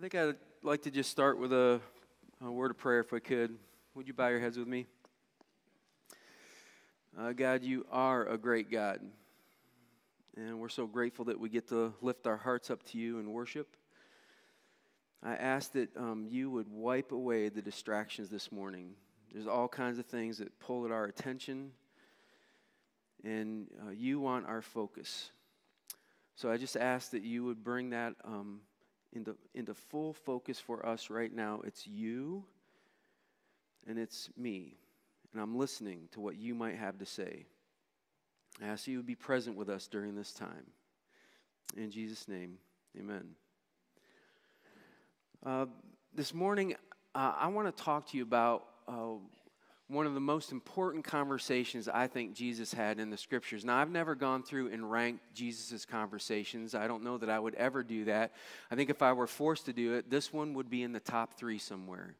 I think I'd like to just start with a, a word of prayer if I could. Would you bow your heads with me? Uh, God, you are a great God. And we're so grateful that we get to lift our hearts up to you in worship. I ask that um, you would wipe away the distractions this morning. There's all kinds of things that pull at our attention, and uh, you want our focus. So I just ask that you would bring that um, into, the full focus for us right now. It's you and it's me. And I'm listening to what you might have to say. I ask you to be present with us during this time. In Jesus' name, amen. Uh, this morning, uh, I want to talk to you about uh, one of the most important conversations I think Jesus had in the scriptures. Now, I've never gone through and ranked Jesus' conversations. I don't know that I would ever do that. I think if I were forced to do it, this one would be in the top three somewhere.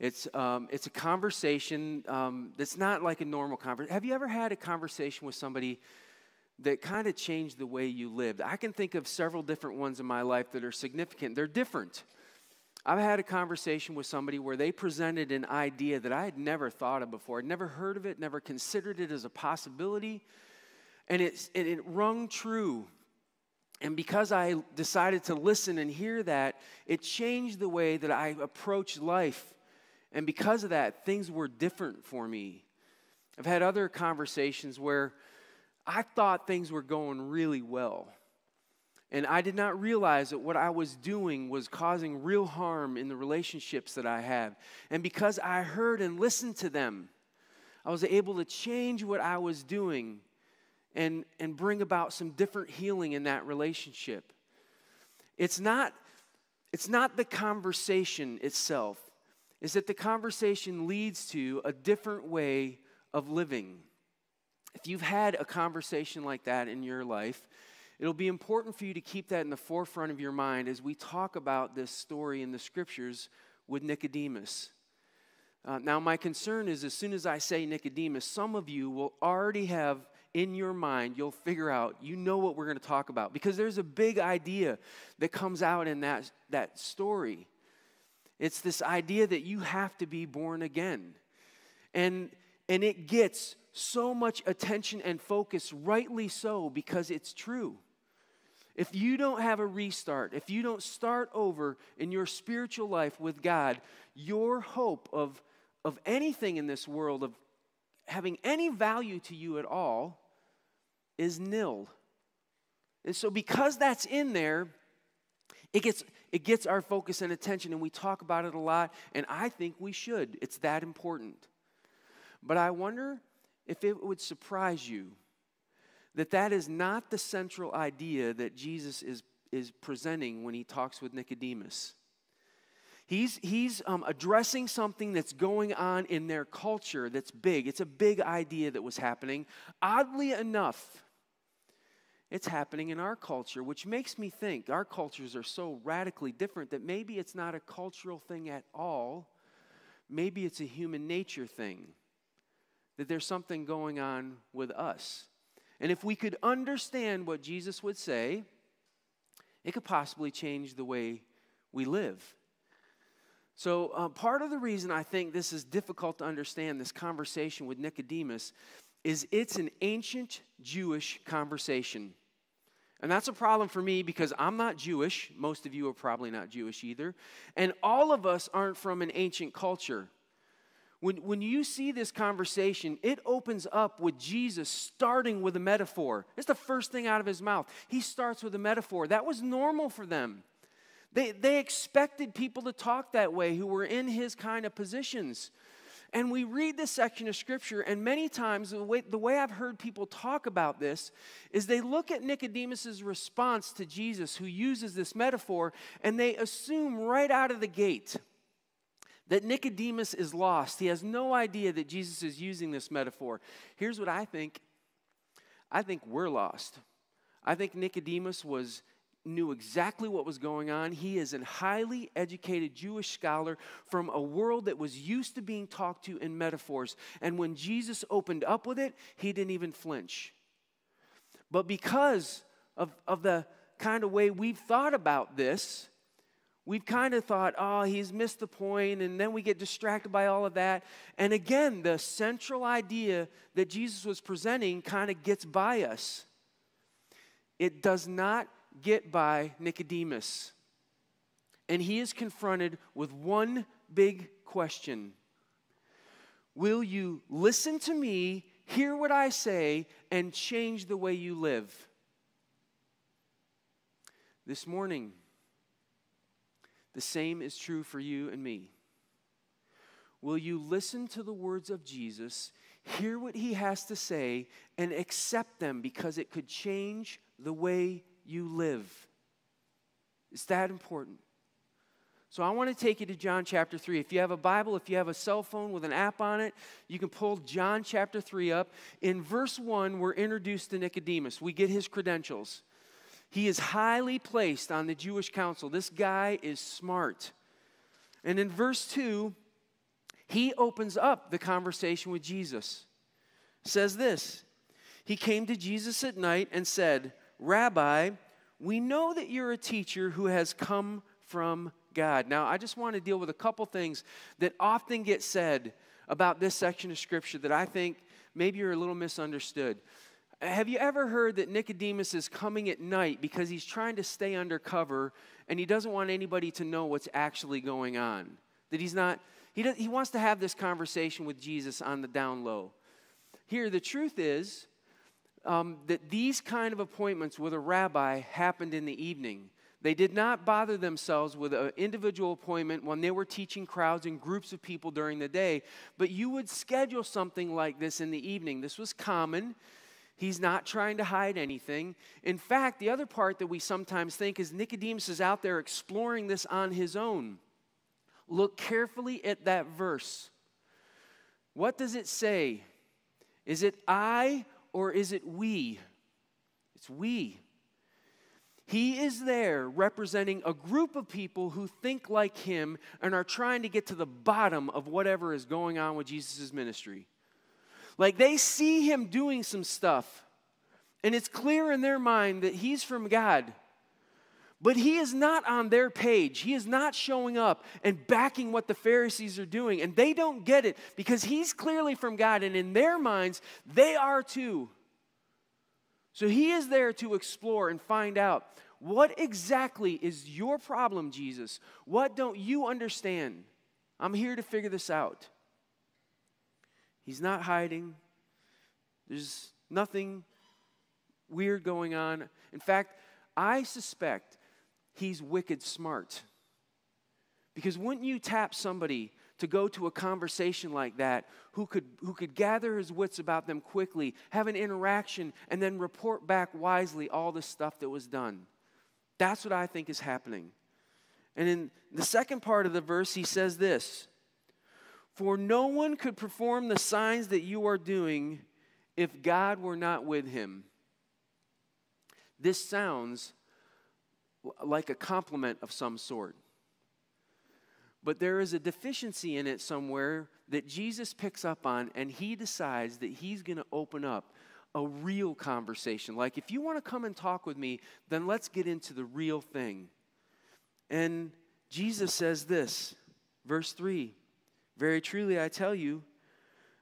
It's, um, it's a conversation um, that's not like a normal conversation. Have you ever had a conversation with somebody that kind of changed the way you lived? I can think of several different ones in my life that are significant. They're different. I've had a conversation with somebody where they presented an idea that I had never thought of before. I'd never heard of it, never considered it as a possibility. And it, it, it rung true. And because I decided to listen and hear that, it changed the way that I approached life. And because of that, things were different for me. I've had other conversations where I thought things were going really well. And I did not realize that what I was doing was causing real harm in the relationships that I have. And because I heard and listened to them, I was able to change what I was doing and, and bring about some different healing in that relationship. It's not, it's not the conversation itself, it's that the conversation leads to a different way of living. If you've had a conversation like that in your life, It'll be important for you to keep that in the forefront of your mind as we talk about this story in the scriptures with Nicodemus. Uh, now, my concern is as soon as I say Nicodemus, some of you will already have in your mind, you'll figure out, you know what we're going to talk about because there's a big idea that comes out in that, that story. It's this idea that you have to be born again. And, and it gets so much attention and focus, rightly so, because it's true. If you don't have a restart, if you don't start over in your spiritual life with God, your hope of, of anything in this world, of having any value to you at all, is nil. And so, because that's in there, it gets, it gets our focus and attention, and we talk about it a lot, and I think we should. It's that important. But I wonder if it would surprise you that that is not the central idea that Jesus is, is presenting when he talks with Nicodemus. He's, he's um, addressing something that's going on in their culture that's big. It's a big idea that was happening. Oddly enough, it's happening in our culture, which makes me think our cultures are so radically different that maybe it's not a cultural thing at all. Maybe it's a human nature thing. That there's something going on with us. And if we could understand what Jesus would say, it could possibly change the way we live. So, uh, part of the reason I think this is difficult to understand, this conversation with Nicodemus, is it's an ancient Jewish conversation. And that's a problem for me because I'm not Jewish. Most of you are probably not Jewish either. And all of us aren't from an ancient culture. When, when you see this conversation, it opens up with Jesus starting with a metaphor. It's the first thing out of his mouth. He starts with a metaphor. That was normal for them. They, they expected people to talk that way who were in his kind of positions. And we read this section of scripture, and many times the way, the way I've heard people talk about this is they look at Nicodemus's response to Jesus, who uses this metaphor, and they assume right out of the gate that Nicodemus is lost. He has no idea that Jesus is using this metaphor. Here's what I think I think we're lost. I think Nicodemus was knew exactly what was going on. He is a highly educated Jewish scholar from a world that was used to being talked to in metaphors. And when Jesus opened up with it, he didn't even flinch. But because of, of the kind of way we've thought about this, we've kind of thought, oh, he's missed the point, and then we get distracted by all of that. And again, the central idea that Jesus was presenting kind of gets by us. It does not get by Nicodemus. And he is confronted with one big question Will you listen to me, hear what I say, and change the way you live? This morning, the same is true for you and me. Will you listen to the words of Jesus, hear what he has to say, and accept them because it could change the way you live? It's that important. So I want to take you to John chapter 3. If you have a Bible, if you have a cell phone with an app on it, you can pull John chapter 3 up. In verse 1, we're introduced to Nicodemus. We get his credentials. He is highly placed on the Jewish council. This guy is smart. And in verse 2, he opens up the conversation with Jesus. Says this He came to Jesus at night and said, Rabbi, we know that you're a teacher who has come from God. Now, I just want to deal with a couple things that often get said about this section of Scripture that I think maybe you're a little misunderstood. Have you ever heard that Nicodemus is coming at night because he's trying to stay undercover and he doesn't want anybody to know what's actually going on? That he's not, he, does, he wants to have this conversation with Jesus on the down low. Here, the truth is um, that these kind of appointments with a rabbi happened in the evening. They did not bother themselves with an individual appointment when they were teaching crowds and groups of people during the day, but you would schedule something like this in the evening. This was common. He's not trying to hide anything. In fact, the other part that we sometimes think is Nicodemus is out there exploring this on his own. Look carefully at that verse. What does it say? Is it I or is it we? It's we. He is there representing a group of people who think like him and are trying to get to the bottom of whatever is going on with Jesus' ministry. Like they see him doing some stuff, and it's clear in their mind that he's from God. But he is not on their page. He is not showing up and backing what the Pharisees are doing. And they don't get it because he's clearly from God. And in their minds, they are too. So he is there to explore and find out what exactly is your problem, Jesus? What don't you understand? I'm here to figure this out. He's not hiding. There's nothing weird going on. In fact, I suspect he's wicked smart. Because wouldn't you tap somebody to go to a conversation like that who could, who could gather his wits about them quickly, have an interaction, and then report back wisely all the stuff that was done? That's what I think is happening. And in the second part of the verse, he says this for no one could perform the signs that you are doing if God were not with him. This sounds like a compliment of some sort. But there is a deficiency in it somewhere that Jesus picks up on, and he decides that he's going to open up a real conversation. Like, if you want to come and talk with me, then let's get into the real thing. And Jesus says this, verse 3 very truly, I tell you,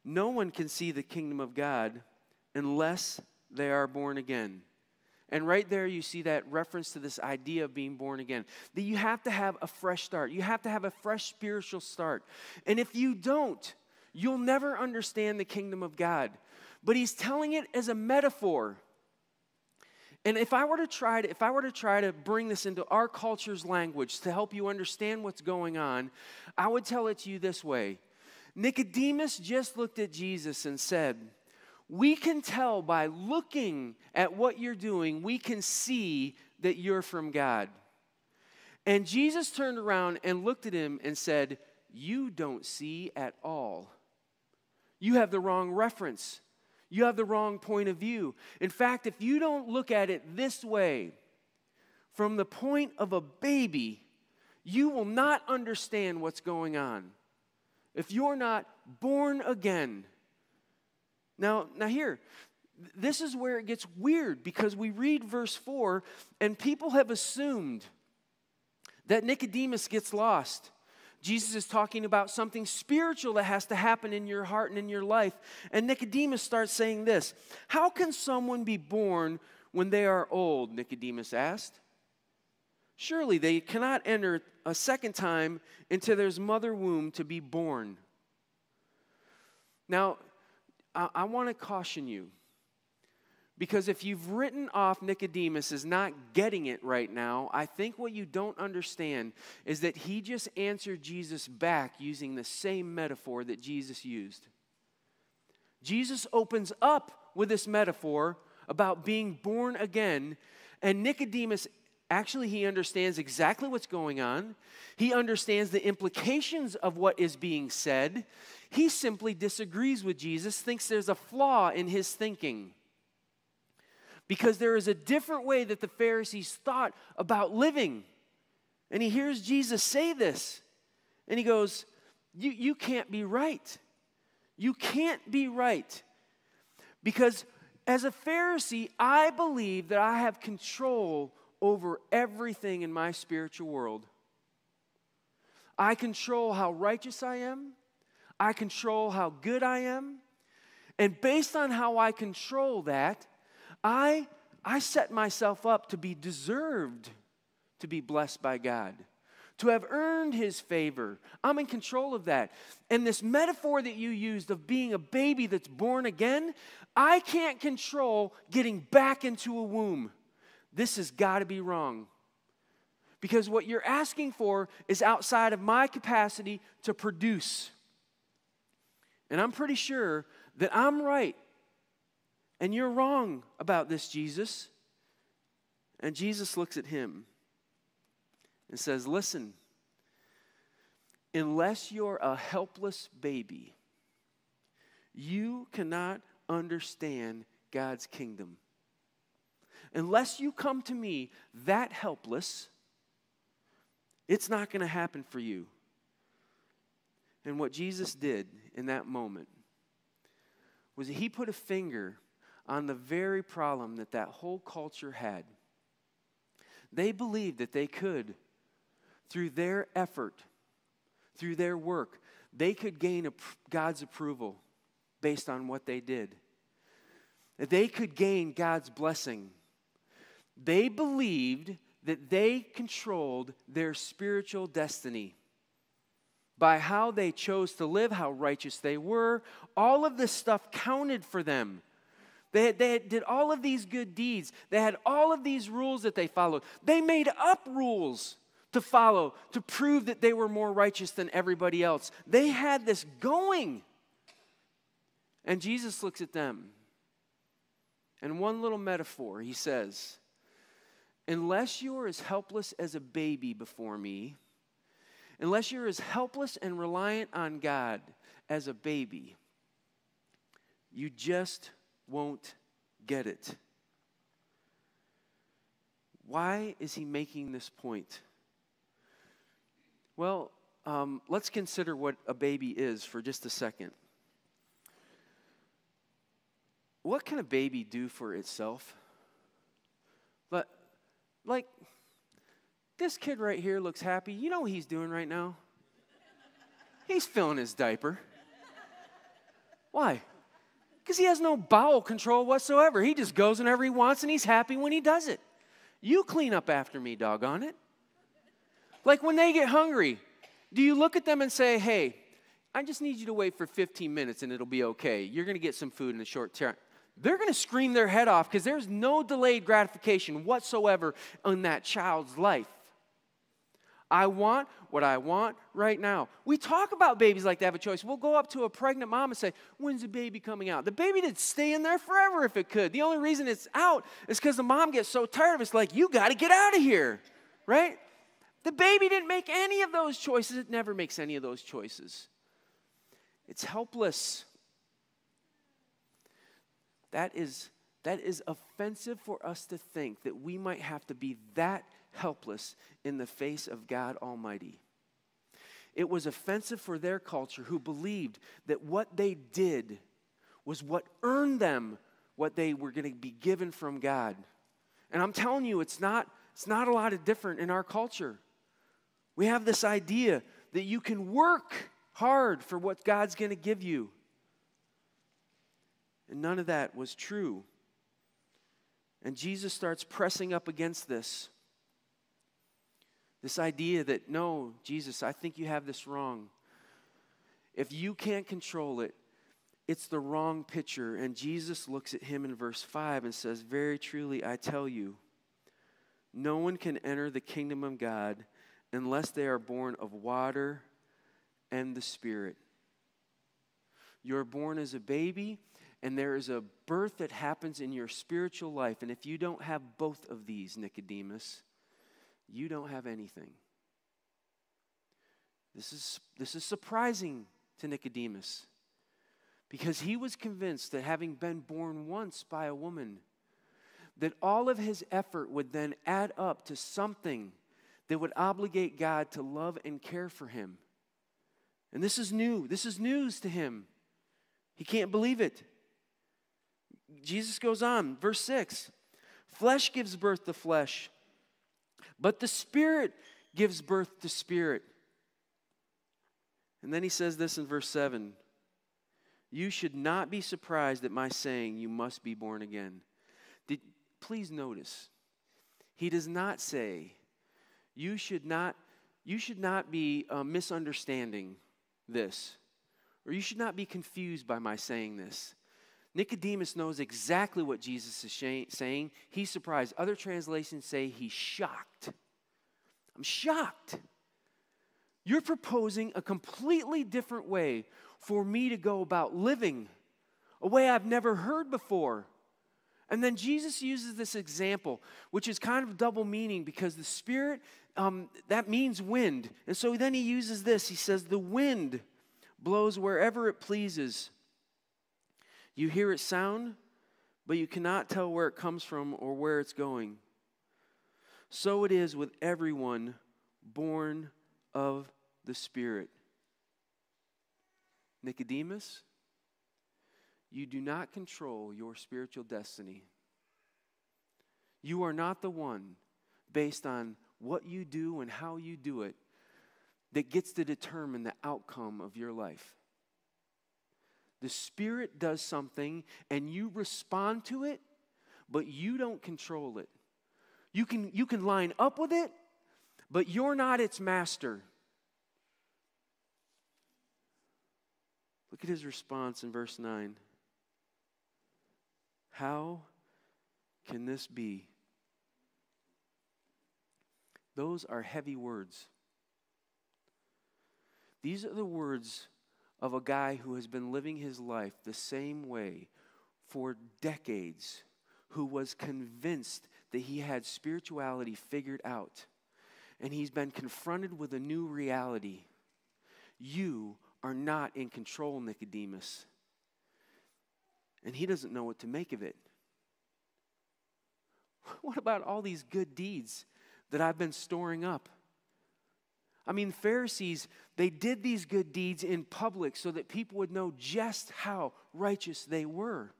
no one can see the kingdom of God unless they are born again. And right there, you see that reference to this idea of being born again. That you have to have a fresh start. You have to have a fresh spiritual start. And if you don't, you'll never understand the kingdom of God. But he's telling it as a metaphor. And if I were to try to, if I were to try to bring this into our culture's language to help you understand what's going on, I would tell it to you this way. Nicodemus just looked at Jesus and said, We can tell by looking at what you're doing, we can see that you're from God. And Jesus turned around and looked at him and said, You don't see at all. You have the wrong reference. You have the wrong point of view. In fact, if you don't look at it this way, from the point of a baby, you will not understand what's going on. If you're not born again. Now, now here, this is where it gets weird because we read verse 4 and people have assumed that Nicodemus gets lost. Jesus is talking about something spiritual that has to happen in your heart and in your life. And Nicodemus starts saying this How can someone be born when they are old? Nicodemus asked. Surely they cannot enter a second time into their mother womb to be born. Now, I, I want to caution you because if you've written off Nicodemus as not getting it right now, I think what you don't understand is that he just answered Jesus back using the same metaphor that Jesus used. Jesus opens up with this metaphor about being born again, and Nicodemus actually he understands exactly what's going on. He understands the implications of what is being said. He simply disagrees with Jesus, thinks there's a flaw in his thinking because there is a different way that the Pharisees thought about living. And he hears Jesus say this, and he goes, You, you can't be right. You can't be right. Because as a Pharisee, I believe that I have control over everything in my spiritual world. I control how righteous I am, I control how good I am. And based on how I control that, I, I set myself up to be deserved to be blessed by God, to have earned His favor. I'm in control of that. And this metaphor that you used of being a baby that's born again, I can't control getting back into a womb. This has got to be wrong. Because what you're asking for is outside of my capacity to produce. And I'm pretty sure that I'm right and you're wrong about this, Jesus. And Jesus looks at him and says, Listen, unless you're a helpless baby, you cannot understand God's kingdom. Unless you come to me that helpless, it's not going to happen for you. And what Jesus did in that moment was he put a finger on the very problem that that whole culture had. They believed that they could, through their effort, through their work, they could gain God's approval based on what they did. They could gain God's blessing. They believed that they controlled their spiritual destiny by how they chose to live, how righteous they were. All of this stuff counted for them. They, they did all of these good deeds. They had all of these rules that they followed. They made up rules to follow to prove that they were more righteous than everybody else. They had this going. And Jesus looks at them. And one little metaphor, he says, Unless you are as helpless as a baby before me, unless you're as helpless and reliant on God as a baby, you just won't get it. Why is he making this point? Well, um, let's consider what a baby is for just a second. What can a baby do for itself? But, like, this kid right here looks happy. You know what he's doing right now? He's filling his diaper. Why? Because he has no bowel control whatsoever. He just goes whenever he wants and he's happy when he does it. You clean up after me, doggone it. Like when they get hungry, do you look at them and say, hey, I just need you to wait for 15 minutes and it'll be okay. You're going to get some food in a short time. They're going to scream their head off because there's no delayed gratification whatsoever in that child's life. I want what I want right now. We talk about babies like they have a choice. We'll go up to a pregnant mom and say, When's the baby coming out? The baby did stay in there forever if it could. The only reason it's out is because the mom gets so tired of it. It's like, You got to get out of here, right? The baby didn't make any of those choices. It never makes any of those choices. It's helpless. That is, that is offensive for us to think that we might have to be that helpless in the face of God Almighty. It was offensive for their culture who believed that what they did was what earned them what they were going to be given from God. And I'm telling you, it's not, it's not a lot of different in our culture. We have this idea that you can work hard for what God's going to give you. And none of that was true. And Jesus starts pressing up against this. This idea that, no, Jesus, I think you have this wrong. If you can't control it, it's the wrong picture. And Jesus looks at him in verse 5 and says, Very truly, I tell you, no one can enter the kingdom of God unless they are born of water and the Spirit. You're born as a baby, and there is a birth that happens in your spiritual life. And if you don't have both of these, Nicodemus, you don't have anything. This is, this is surprising to Nicodemus because he was convinced that having been born once by a woman, that all of his effort would then add up to something that would obligate God to love and care for him. And this is new. This is news to him. He can't believe it. Jesus goes on, verse 6 Flesh gives birth to flesh, but the Spirit gives birth to spirit. And then he says this in verse 7 You should not be surprised at my saying, You must be born again. Did, please notice, he does not say, You should not, you should not be uh, misunderstanding this, or you should not be confused by my saying this. Nicodemus knows exactly what Jesus is saying. He's surprised. Other translations say he's shocked. I'm shocked. You're proposing a completely different way for me to go about living, a way I've never heard before. And then Jesus uses this example, which is kind of double meaning because the Spirit, um, that means wind. And so then he uses this. He says, The wind blows wherever it pleases. You hear it sound, but you cannot tell where it comes from or where it's going. So it is with everyone born of the Spirit. Nicodemus, you do not control your spiritual destiny. You are not the one based on what you do and how you do it that gets to determine the outcome of your life. The Spirit does something and you respond to it, but you don't control it. You can, you can line up with it, but you're not its master. Look at his response in verse 9. How can this be? Those are heavy words. These are the words of a guy who has been living his life the same way for decades, who was convinced that he had spirituality figured out. And he's been confronted with a new reality. You are not in control, Nicodemus. And he doesn't know what to make of it. What about all these good deeds that I've been storing up? I mean, Pharisees, they did these good deeds in public so that people would know just how righteous they were.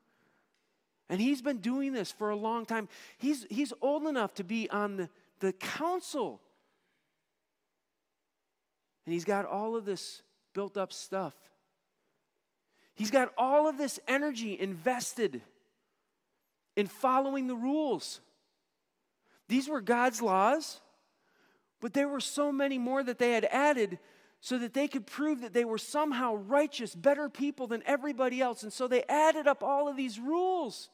And he's been doing this for a long time. He's, he's old enough to be on the, the council. And he's got all of this built up stuff. He's got all of this energy invested in following the rules. These were God's laws. But there were so many more that they had added so that they could prove that they were somehow righteous, better people than everybody else. And so they added up all of these rules.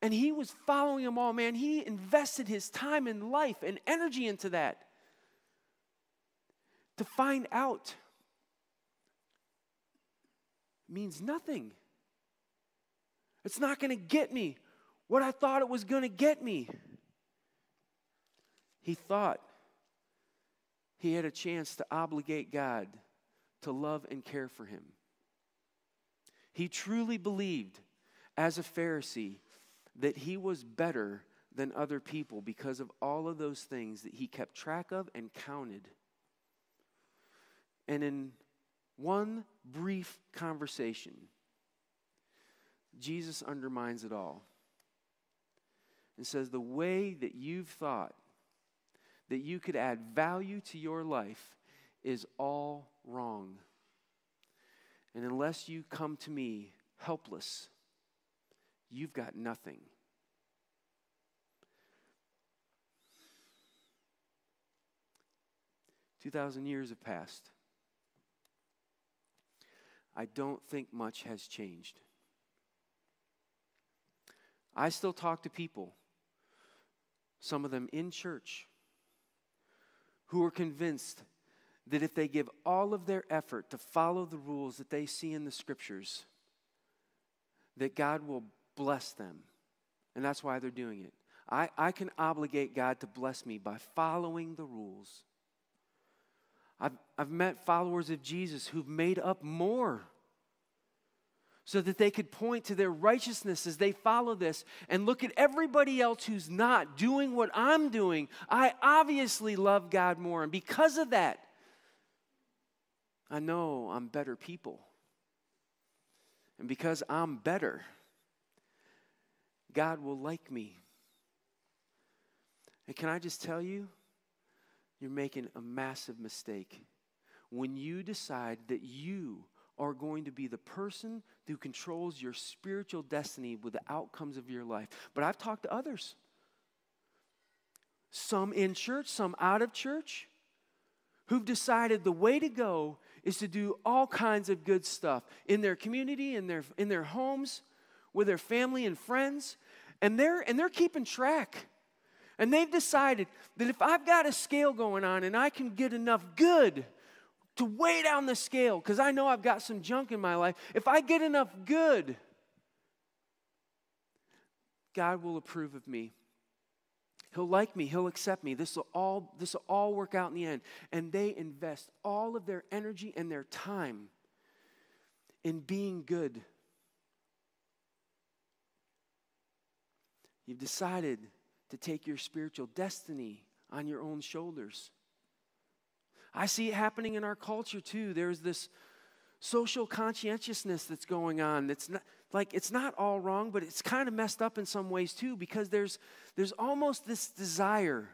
And he was following them all, man. He invested his time and life and energy into that to find out means nothing. It's not going to get me what I thought it was going to get me. He thought he had a chance to obligate God to love and care for him. He truly believed, as a Pharisee, that he was better than other people because of all of those things that he kept track of and counted. And in one brief conversation, Jesus undermines it all and says, The way that you've thought that you could add value to your life is all wrong. And unless you come to me helpless, you've got nothing. Two thousand years have passed. I don't think much has changed. I still talk to people, some of them in church, who are convinced that if they give all of their effort to follow the rules that they see in the scriptures, that God will bless them. And that's why they're doing it. I, I can obligate God to bless me by following the rules. I've, I've met followers of Jesus who've made up more so that they could point to their righteousness as they follow this and look at everybody else who's not doing what I'm doing. I obviously love God more. And because of that, I know I'm better people. And because I'm better, God will like me. And can I just tell you, you're making a massive mistake when you decide that you are going to be the person who controls your spiritual destiny with the outcomes of your life. But I've talked to others, some in church, some out of church, who've decided the way to go is to do all kinds of good stuff in their community, in their, in their homes, with their family and friends. And they're, and they're keeping track. And they've decided that if I've got a scale going on and I can get enough good to weigh down the scale, because I know I've got some junk in my life, if I get enough good, God will approve of me. He'll like me. He'll accept me. This will all this will all work out in the end. And they invest all of their energy and their time in being good. You've decided to take your spiritual destiny on your own shoulders. I see it happening in our culture too. There's this social conscientiousness that's going on that's not like it's not all wrong but it's kind of messed up in some ways too because there's there's almost this desire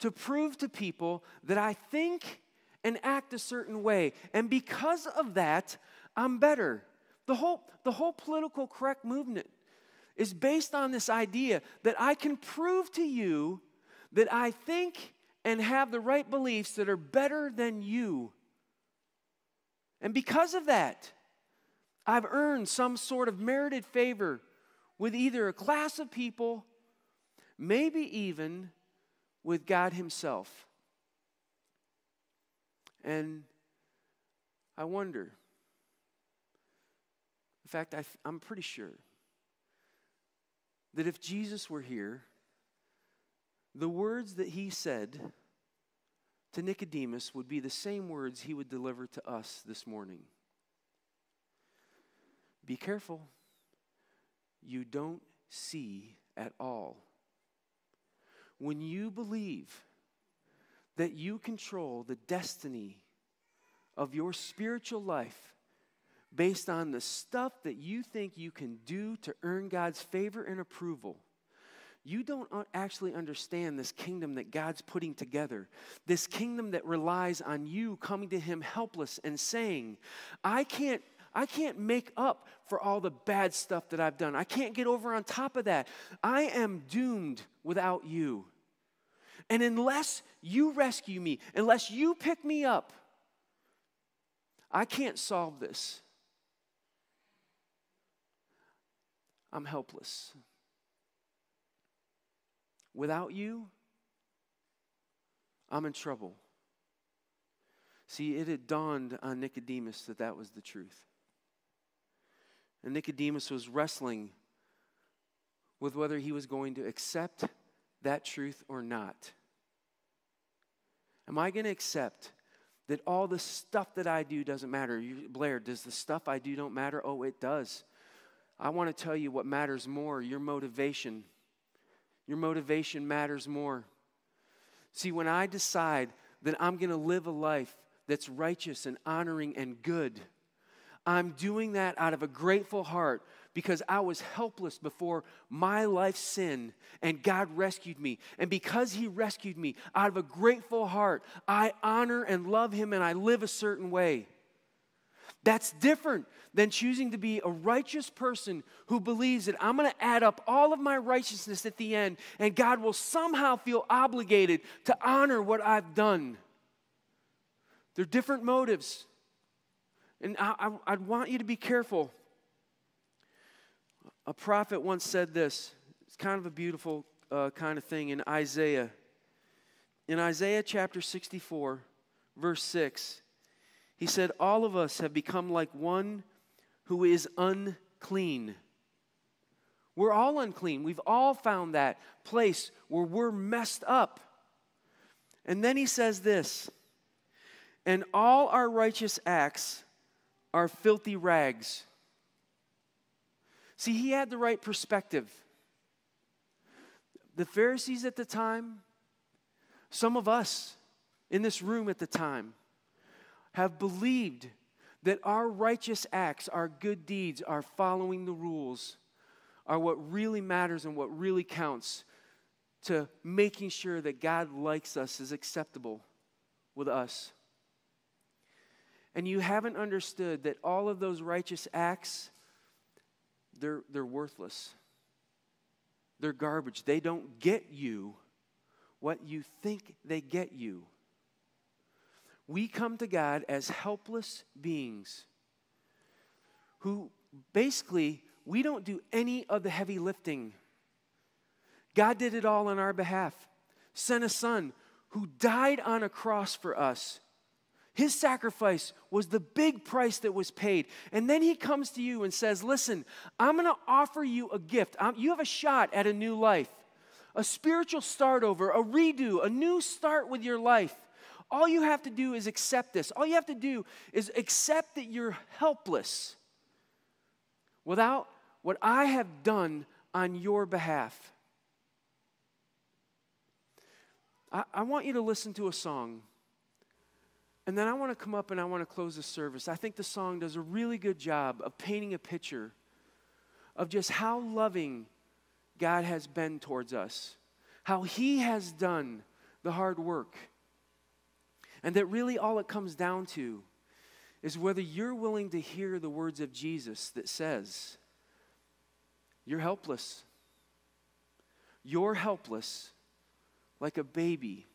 to prove to people that I think and act a certain way and because of that I'm better the whole the whole political correct movement is based on this idea that I can prove to you that I think and have the right beliefs that are better than you and because of that, I've earned some sort of merited favor with either a class of people, maybe even with God Himself. And I wonder, in fact, I, am pretty sure that if Jesus were here, the words that He said, to Nicodemus would be the same words he would deliver to us this morning. Be careful. You don't see at all. When you believe that you control the destiny of your spiritual life based on the stuff that you think you can do to earn God's favor and approval, you don't actually understand this kingdom that God's putting together. This kingdom that relies on you coming to him helpless and saying, I can't I can't make up for all the bad stuff that I've done. I can't get over on top of that. I am doomed without you. And unless you rescue me, unless you pick me up, I can't solve this. I'm helpless. Without you, I'm in trouble. See, it had dawned on Nicodemus that that was the truth. And Nicodemus was wrestling with whether he was going to accept that truth or not. Am I going to accept that all the stuff that I do doesn't matter? You, Blair, does the stuff I do don't matter? Oh, it does. I want to tell you what matters more your motivation your motivation matters more. See, when I decide that I'm going to live a life that's righteous and honoring and good, I'm doing that out of a grateful heart because I was helpless before my life sin and God rescued me. And because He rescued me out of a grateful heart, I honor and love Him and I live a certain way. That's different than choosing to be a righteous person who believes that I'm going to add up all of my righteousness at the end and God will somehow feel obligated to honor what I've done. They're different motives. And I, I want you to be careful a prophet once said this. It's kind of a beautiful uh, kind of thing in Isaiah. In Isaiah chapter 64, verse 6, he said, All of us have become like one who is unclean. We're all unclean. We've all found that place where we're messed up. And then he says this, and all our righteous acts are filthy rags. See, he had the right perspective. The Pharisees at the time, some of us in this room at the time, have believed that our righteous acts, our good deeds, our following the rules, are what really matters and what really counts to making sure that God likes us, is acceptable with us. And you haven't understood that all of those righteous acts they're, they're worthless. They're garbage. They don't get you what you think they get you. We come to God as helpless beings who basically we don't do any of the heavy lifting. God did it all on our behalf. Sent a son who died on a cross for us his sacrifice was the big price that was paid. And then he comes to you and says, Listen, I'm going to offer you a gift. I'm, you have a shot at a new life, a spiritual start over, a redo, a new start with your life. All you have to do is accept this. All you have to do is accept that you're helpless without what I have done on your behalf. I, I want you to listen to a song. And then I want to come up and I want to close the service. I think the song does a really good job of painting a picture of just how loving God has been towards us, how He has done the hard work. And that really all it comes down to is whether you're willing to hear the words of Jesus that says, You're helpless. You're helpless like a baby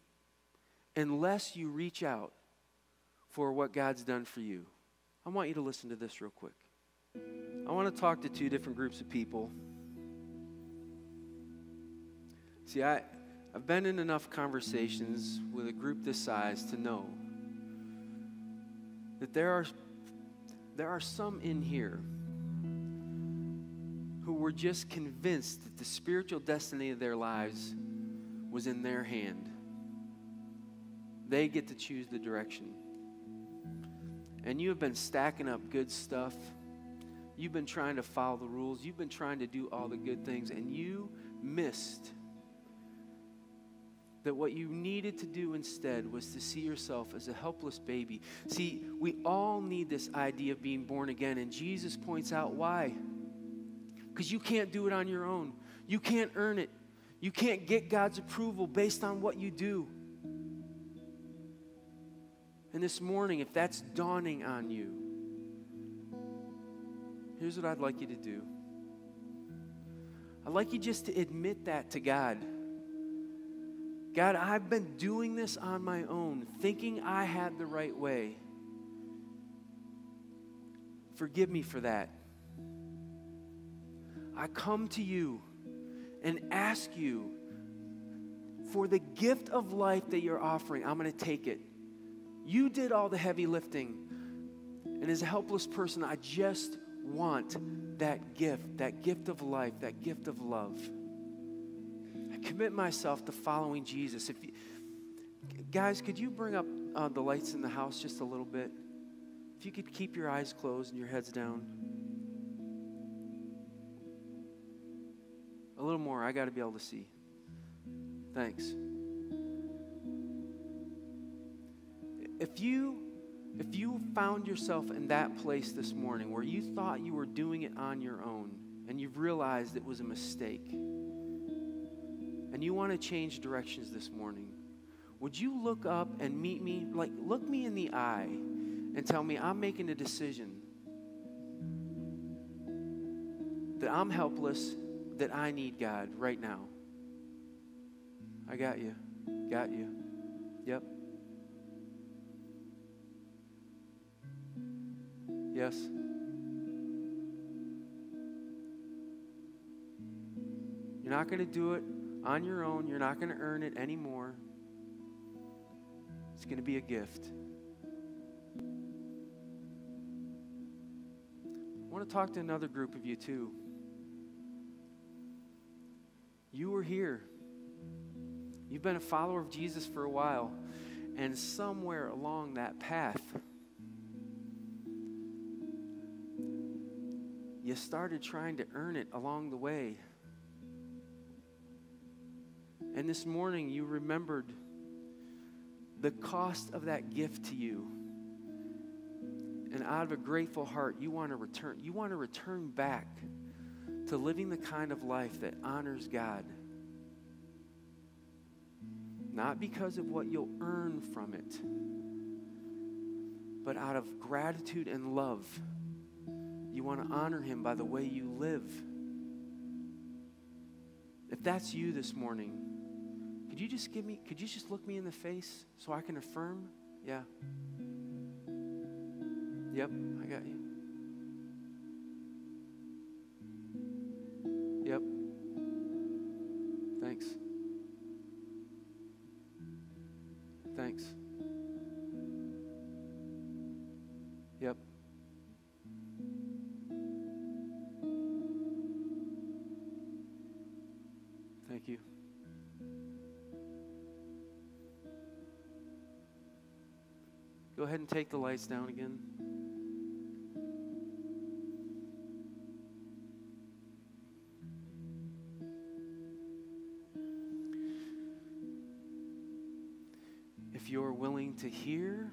unless you reach out for what God's done for you. I want you to listen to this real quick. I want to talk to two different groups of people. See, I, I've been in enough conversations with a group this size to know that there are, there are some in here who were just convinced that the spiritual destiny of their lives was in their hand. They get to choose the direction and you have been stacking up good stuff. You've been trying to follow the rules. You've been trying to do all the good things, and you missed that what you needed to do instead was to see yourself as a helpless baby. See, we all need this idea of being born again, and Jesus points out why. Because you can't do it on your own, you can't earn it, you can't get God's approval based on what you do. And this morning, if that's dawning on you, here's what I'd like you to do. I'd like you just to admit that to God. God, I've been doing this on my own, thinking I had the right way. Forgive me for that. I come to you and ask you for the gift of life that you're offering. I'm going to take it. You did all the heavy lifting. And as a helpless person, I just want that gift, that gift of life, that gift of love. Commit myself to following Jesus. If you, guys, could you bring up uh, the lights in the house just a little bit? If you could keep your eyes closed and your heads down. A little more. I got to be able to see. Thanks. If you if you found yourself in that place this morning where you thought you were doing it on your own, and you've realized it was a mistake, and you want to change directions this morning, would you look up and meet me? Like, look me in the eye and tell me I'm making a decision that I'm helpless, that I need God right now. I got you. Got you. Yep. Yes. You're not going to do it on your own. You're not going to earn it anymore. It's going to be a gift. I want to talk to another group of you, too. You were here. You've been a follower of Jesus for a while, and somewhere along that path, you started trying to earn it along the way. And this morning, you remembered the cost of that gift to you. And out of a grateful heart, you want to return. You want to return back to living the kind of life that honors God. Not because of what you'll earn from it, but out of gratitude and love. You want to honor Him by the way you live. If that's you this morning, could you just give me, could you just look me in the face so I can affirm? Yeah. Yep, I got you. Yep. Thanks. Thanks. Yep. Thank you. Go ahead and take the lights down again. If you're willing to hear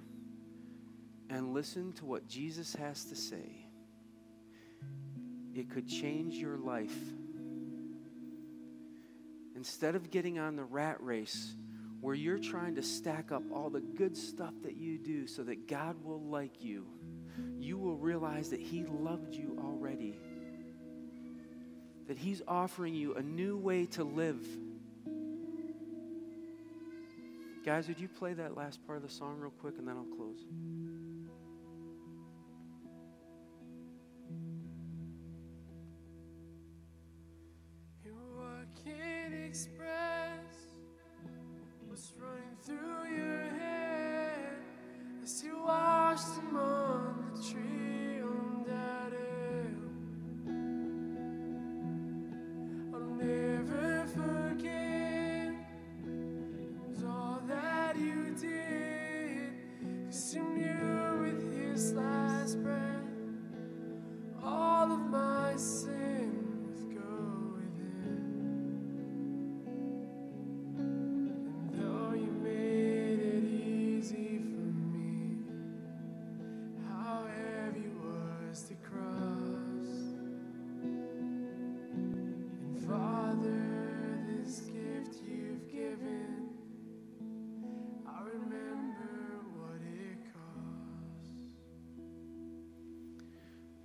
and listen to what Jesus has to say, it could change your life. Instead of getting on the rat race where you're trying to stack up all the good stuff that you do so that God will like you, you will realize that He loved you already. That He's offering you a new way to live. Guys, would you play that last part of the song real quick and then I'll close?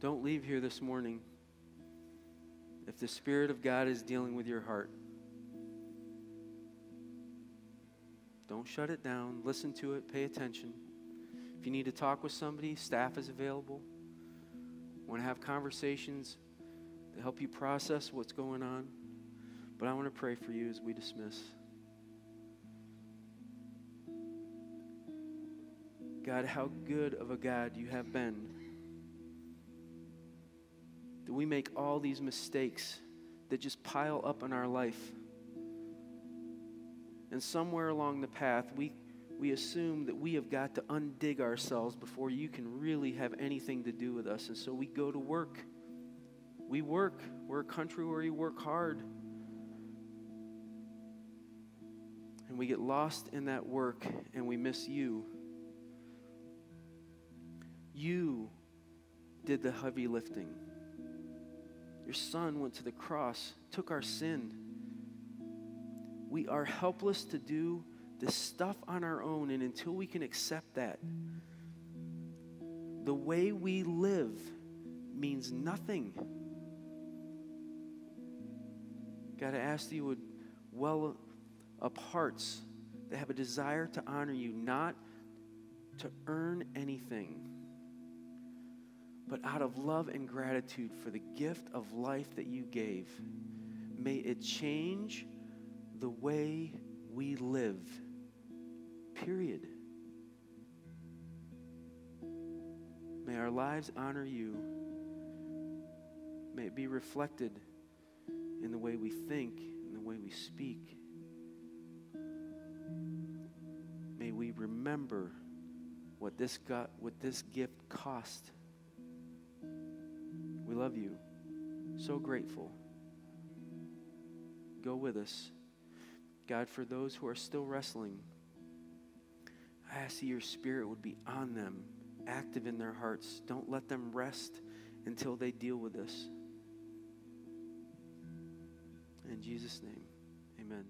Don't leave here this morning if the Spirit of God is dealing with your heart. Don't shut it down. Listen to it. Pay attention. If you need to talk with somebody, staff is available. Want to have conversations to help you process what's going on. But I want to pray for you as we dismiss. God, how good of a God you have been that we make all these mistakes that just pile up in our life. And somewhere along the path, we, we assume that we have got to undig ourselves before you can really have anything to do with us. And so we go to work. We work. We're a country where you work hard. And we get lost in that work and we miss you. You did the heavy lifting. Your son went to the cross, took our sin. We are helpless to do this stuff on our own, and until we can accept that, the way we live means nothing. God, I ask that you would well up hearts that have a desire to honor you, not to earn anything, but out of love and gratitude for the gift of life that you gave. May it change the way we live. Period. May our lives honor you. May it be reflected in the way we think, in the way we speak. May we remember what this got, what this gift cost. We love you. So grateful. Go with us. God, for those who are still wrestling, I ask that your spirit would be on them, active in their hearts. Don't let them rest until they deal with this. In Jesus' name, amen.